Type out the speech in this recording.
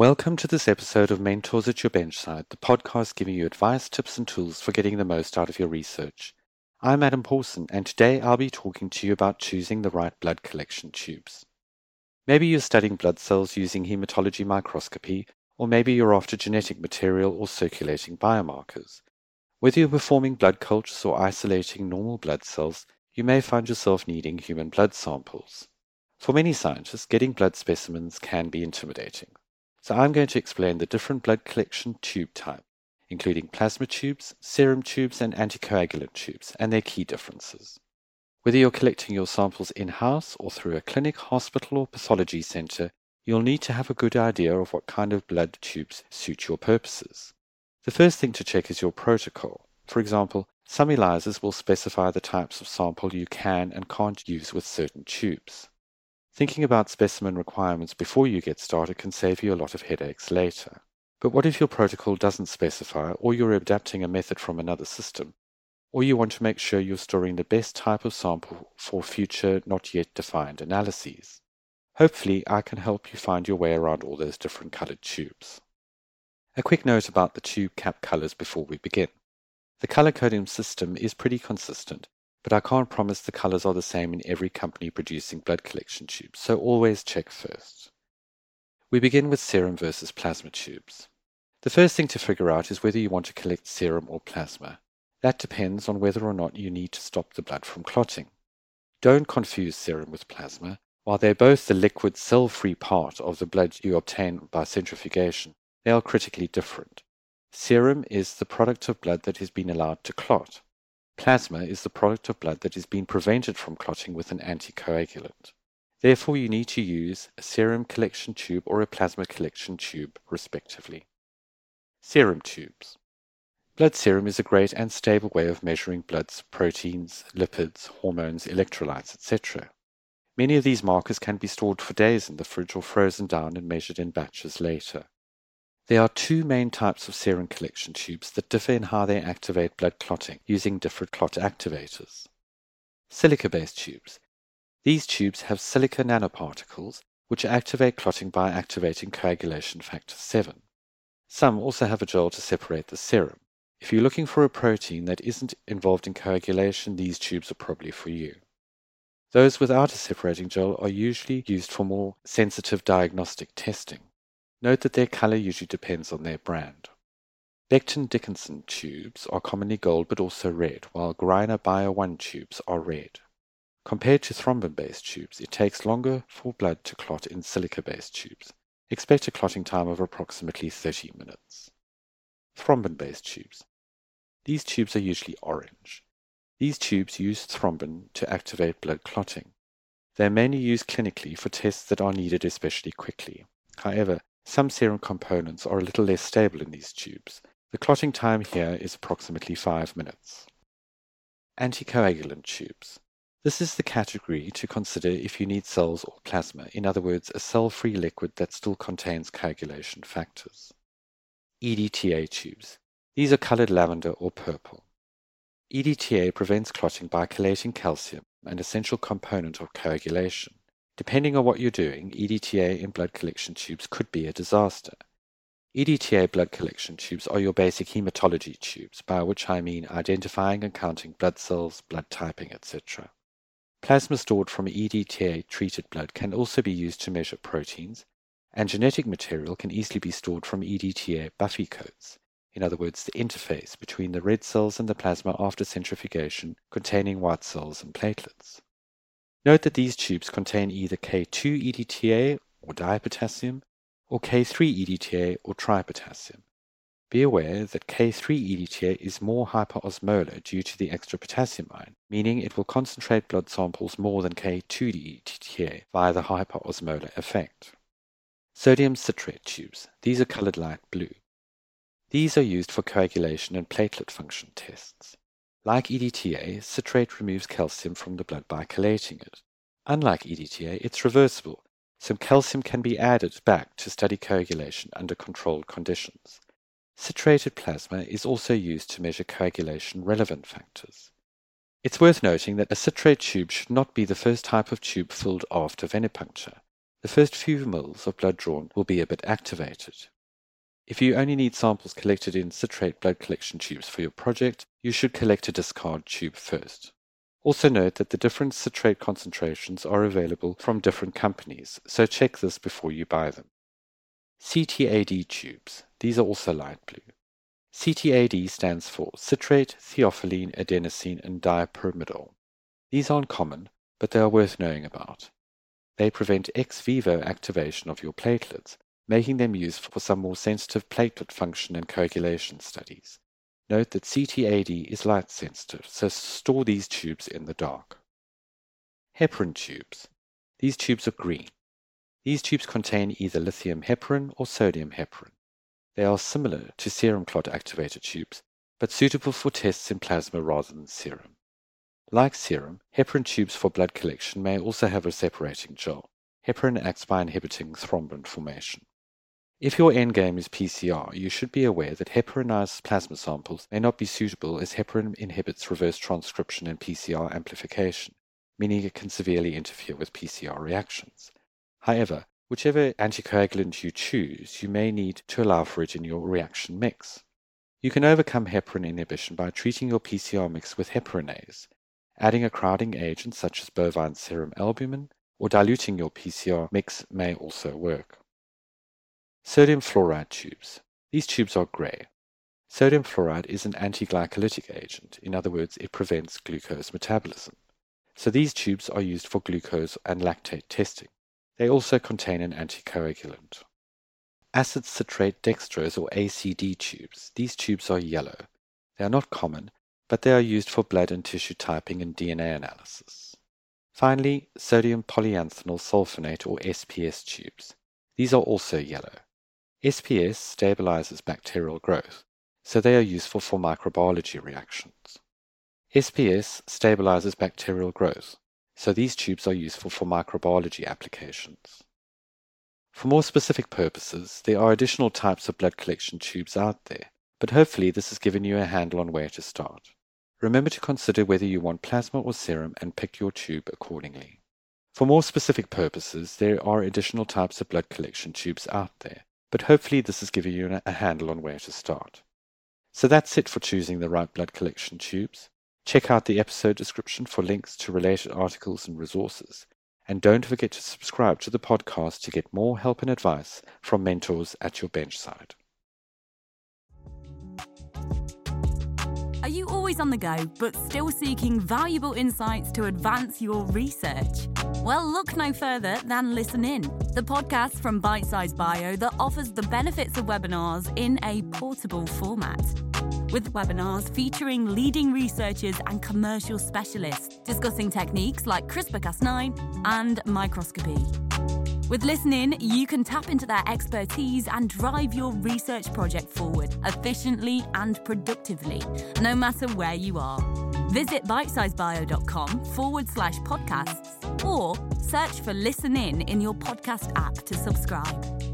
Welcome to this episode of Mentors at Your Benchside, the podcast giving you advice, tips, and tools for getting the most out of your research. I'm Adam Pawson, and today I'll be talking to you about choosing the right blood collection tubes. Maybe you're studying blood cells using hematology microscopy, or maybe you're after genetic material or circulating biomarkers. Whether you're performing blood cultures or isolating normal blood cells, you may find yourself needing human blood samples. For many scientists, getting blood specimens can be intimidating. So I'm going to explain the different blood collection tube types, including plasma tubes, serum tubes, and anticoagulant tubes, and their key differences. Whether you're collecting your samples in-house or through a clinic, hospital, or pathology center, you'll need to have a good idea of what kind of blood tubes suit your purposes. The first thing to check is your protocol. For example, some ELISAs will specify the types of sample you can and can't use with certain tubes. Thinking about specimen requirements before you get started can save you a lot of headaches later. But what if your protocol doesn't specify, or you're adapting a method from another system, or you want to make sure you're storing the best type of sample for future not yet defined analyses? Hopefully, I can help you find your way around all those different colored tubes. A quick note about the tube cap colors before we begin. The color coding system is pretty consistent, but I can't promise the colors are the same in every company producing blood collection tubes, so always check first. We begin with serum versus plasma tubes. The first thing to figure out is whether you want to collect serum or plasma. That depends on whether or not you need to stop the blood from clotting. Don't confuse serum with plasma. While they're both the liquid cell-free part of the blood you obtain by centrifugation, they are critically different. Serum is the product of blood that has been allowed to clot. Plasma is the product of blood that has been prevented from clotting with an anticoagulant. Therefore, you need to use a serum collection tube or a plasma collection tube, respectively. Serum tubes. Blood serum is a great and stable way of measuring blood's proteins, lipids, hormones, electrolytes, etc. Many of these markers can be stored for days in the fridge or frozen down and measured in batches later. There are two main types of serum collection tubes that differ in how they activate blood clotting using different clot activators. Silica-based tubes. These tubes have silica nanoparticles which activate clotting by activating coagulation factor 7. Some also have a gel to separate the serum. If you're looking for a protein that isn't involved in coagulation, these tubes are probably for you. Those without a separating gel are usually used for more sensitive diagnostic testing. Note that their color usually depends on their brand. Becton Dickinson tubes are commonly gold but also red, while Greiner Bio-One tubes are red. Compared to thrombin-based tubes, it takes longer for blood to clot in silica-based tubes. Expect a clotting time of approximately 30 minutes. Thrombin-based tubes. These tubes are usually orange. These tubes use thrombin to activate blood clotting. They are mainly used clinically for tests that are needed especially quickly. However, some serum components are a little less stable in these tubes. The clotting time here is approximately 5 minutes. Anticoagulant tubes. This is the category to consider if you need cells or plasma, in other words, a cell-free liquid that still contains coagulation factors. EDTA tubes. These are colored lavender or purple. EDTA prevents clotting by chelating calcium, an essential component of coagulation. Depending on what you're doing, EDTA in blood collection tubes could be a disaster. EDTA blood collection tubes are your basic hematology tubes, by which I mean identifying and counting blood cells, blood typing, etc. Plasma stored from EDTA treated blood can also be used to measure proteins, and genetic material can easily be stored from EDTA buffy coats, in other words, the interface between the red cells and the plasma after centrifugation containing white cells and platelets. Note that these tubes contain either K2-EDTA or dipotassium or K3-EDTA or tripotassium. Be aware that K3-EDTA is more hyperosmolar due to the extra potassium ion, meaning it will concentrate blood samples more than K2-EDTA via the hyperosmolar effect. Sodium citrate tubes. These are colored light blue. These are used for coagulation and platelet function tests. Like EDTA, citrate removes calcium from the blood by chelating it. Unlike EDTA, it's reversible. Some calcium can be added back to study coagulation under controlled conditions. Citrated plasma is also used to measure coagulation relevant factors. It's worth noting that a citrate tube should not be the first type of tube filled after venipuncture. the first few mils of blood drawn will be a bit activated. If you only need samples collected in citrate blood collection tubes for your project, you should collect a discard tube first. Also note that the different citrate concentrations are available from different companies, so check this before you buy them. CTAD tubes. These are also light blue. CTAD stands for citrate, theophylline, adenosine, and dipyridamole. These aren't common, but they are worth knowing about. They prevent ex vivo activation of your platelets, making them useful for some more sensitive platelet function and coagulation studies. Note that CTAD is light sensitive, so store these tubes in the dark. Heparin tubes. These tubes are green. These tubes contain either lithium heparin or sodium heparin. They are similar to serum clot activator tubes, but suitable for tests in plasma rather than serum. Like serum, heparin tubes for blood collection may also have a separating gel. Heparin acts by inhibiting thrombin formation. If your endgame is PCR, you should be aware that heparinized plasma samples may not be suitable as heparin inhibits reverse transcription and PCR amplification, meaning it can severely interfere with PCR reactions. However, Whichever anticoagulant you choose, you may need to allow for it in your reaction mix. You can overcome heparin inhibition by treating your PCR mix with heparinase, adding a crowding agent such as bovine serum albumin, or diluting your PCR mix may also work. Sodium fluoride tubes. These tubes are grey. Sodium fluoride is an anti-glycolytic agent. In other words, it prevents glucose metabolism. So these tubes are used for glucose and lactate testing. They also contain an anticoagulant. Acid citrate dextrose or ACD tubes. These tubes are yellow. They are not common, but they are used for blood and tissue typing and DNA analysis. Finally, sodium polyanethole sulfonate or SPS tubes. These are also yellow. SPS stabilizes bacterial growth, so they are useful for microbiology reactions. SPS stabilizes bacterial growth, so these tubes are useful for microbiology applications. For more specific purposes, there are additional types of blood collection tubes out there, but hopefully this has given you a handle on where to start. Remember to consider whether you want plasma or serum and pick your tube accordingly. For more specific purposes, there are additional types of blood collection tubes out there, but hopefully this has given you a handle on where to start. So that's it for choosing the right blood collection tubes. Check out the episode description for links to related articles and resources. And don't forget to subscribe to the podcast to get more help and advice from mentors at your benchside. Are you always on the go, but still seeking valuable insights to advance your research? Well, look no further than Listen In, the podcast from Bitesize Bio that offers the benefits of webinars in a portable format with webinars featuring leading researchers and commercial specialists discussing techniques like CRISPR Cas9 and microscopy. With Listen In, you can tap into their expertise and drive your research project forward efficiently and productively, no matter where you are. Visit bitesizebio.com forward slash podcasts or search for Listen In in your podcast app to subscribe.